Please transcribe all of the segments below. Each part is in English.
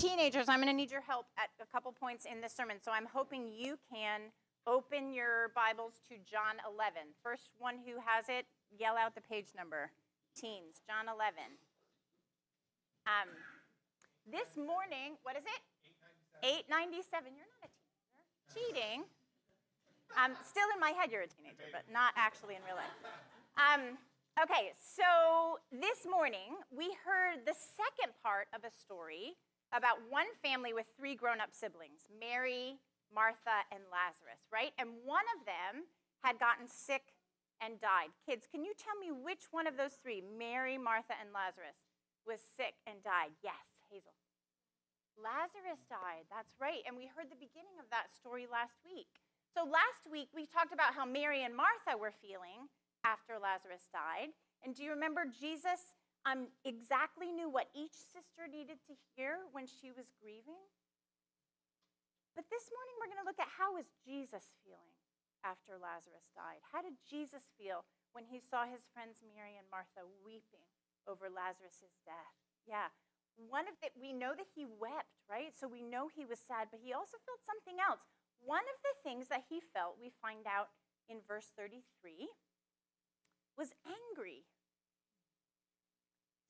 teenagers, I'm going to need your help at a couple points in this sermon. So I'm hoping you can open your Bibles to John 11. First one who has it, yell out the page number. Teens, John 11. Um, this morning, what is it? 897. You're not a teenager. Cheating. Um, still in my head, you're a teenager, but not actually in real life. Um, okay, so this morning we heard the second part of a story about one family with three grown up siblings Mary, Martha, and Lazarus, right? And one of them had gotten sick and died. Kids, can you tell me which one of those three, Mary, Martha, and Lazarus, was sick and died? Yes, Hazel. Lazarus died, that's right. And we heard the beginning of that story last week. So last week we talked about how Mary and Martha were feeling after Lazarus died. And do you remember Jesus um, exactly knew what each sister needed to hear when she was grieving? But this morning we're going to look at how was Jesus feeling after Lazarus died? How did Jesus feel when he saw his friends Mary and Martha weeping over Lazarus' death? Yeah. One of it, we know that he wept, right? So we know he was sad, but he also felt something else. One of the things that he felt, we find out in verse 33, was angry.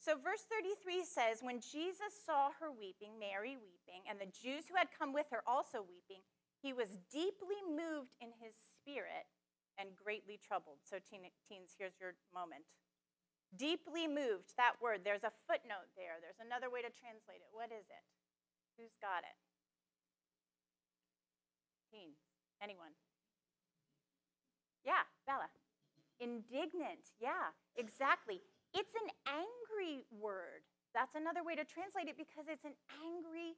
So, verse 33 says, When Jesus saw her weeping, Mary weeping, and the Jews who had come with her also weeping, he was deeply moved in his spirit and greatly troubled. So, teens, here's your moment. Deeply moved, that word, there's a footnote there. There's another way to translate it. What is it? Who's got it? Teens, anyone? Yeah, Bella. Indignant, yeah, exactly. It's an angry word. That's another way to translate it because it's an angry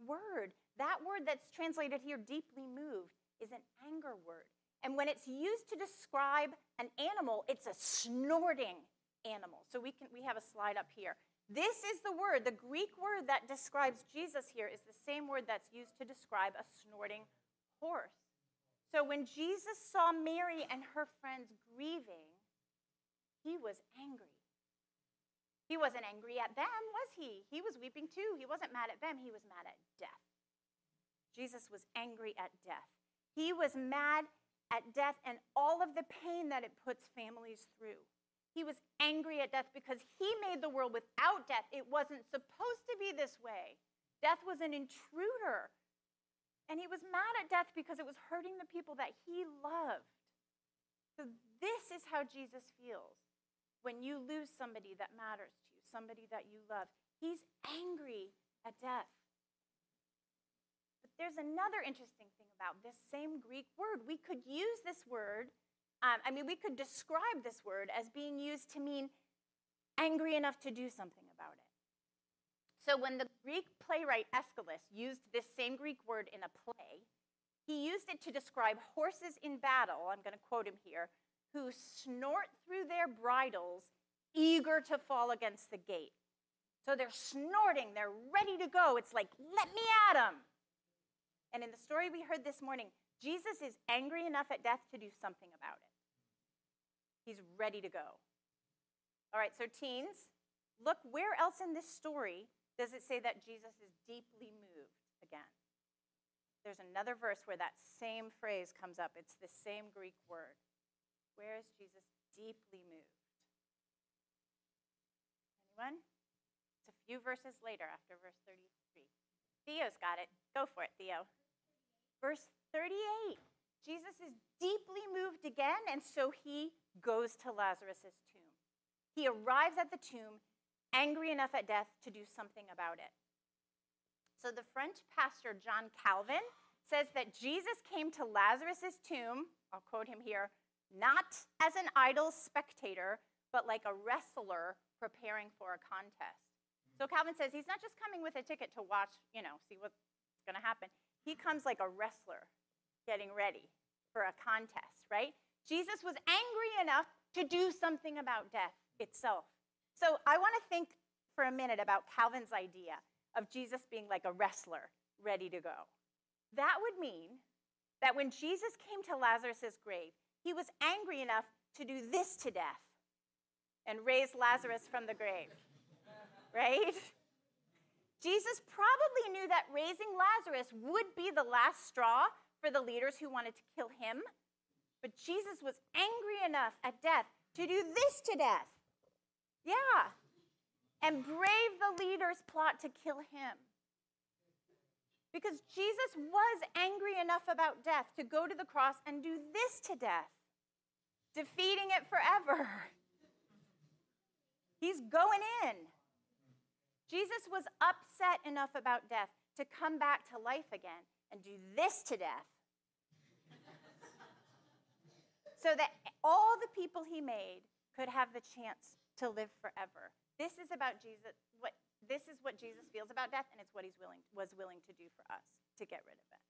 word. That word that's translated here, deeply moved, is an anger word. And when it's used to describe an animal, it's a snorting animal. So we can we have a slide up here. This is the word, the Greek word that describes Jesus here is the same word that's used to describe a snorting horse. So when Jesus saw Mary and her friends grieving, he was angry. He wasn't angry at them, was he? He was weeping too. He wasn't mad at them, he was mad at death. Jesus was angry at death. He was mad at death and all of the pain that it puts families through. He was angry at death because he made the world without death. It wasn't supposed to be this way. Death was an intruder. And he was mad at death because it was hurting the people that he loved. So, this is how Jesus feels when you lose somebody that matters to you, somebody that you love. He's angry at death. But there's another interesting thing about this same Greek word. We could use this word, um, I mean, we could describe this word as being used to mean angry enough to do something about it. So when the Greek playwright Aeschylus used this same Greek word in a play, he used it to describe horses in battle, I'm going to quote him here, who snort through their bridles, eager to fall against the gate. So they're snorting, they're ready to go. It's like, let me at them. And in the story we heard this morning, Jesus is angry enough at death to do something about it. He's ready to go. All right, so teens, look where else in this story does it say that Jesus is deeply moved again? There's another verse where that same phrase comes up. It's the same Greek word. Where is Jesus deeply moved? Anyone? It's a few verses later after verse 33. Theo's got it. Go for it, Theo. Verse 38. Jesus is deeply moved again, and so he goes to Lazarus' tomb. He arrives at the tomb angry enough at death to do something about it. So the French pastor John Calvin says that Jesus came to Lazarus' tomb, I'll quote him here, not as an idle spectator, but like a wrestler preparing for a contest. So mm-hmm. Calvin says he's not just coming with a ticket to watch, you know, see what's going to happen. He comes like a wrestler getting ready for a contest, right? Jesus was angry enough to do something about death itself. So I want to think for a minute about Calvin's idea of Jesus being like a wrestler ready to go. That would mean that when Jesus came to Lazarus' grave, he was angry enough to do this to death and raise Lazarus from the grave. Right? Jesus probably knew that raising Lazarus would be the last straw for the leaders who wanted to kill him. But Jesus was angry enough at death to do this to death. Yeah. And brave the leaders' plot to kill him. Because Jesus was angry enough about death to go to the cross and do this to death, defeating it forever. He's going in. Jesus was upset enough about death to come back to life again and do this to death. so that all the people he made could have the chance to live forever. This is about Jesus. What this is what Jesus feels about death, and it's what he's willing was willing to do for us to get rid of it.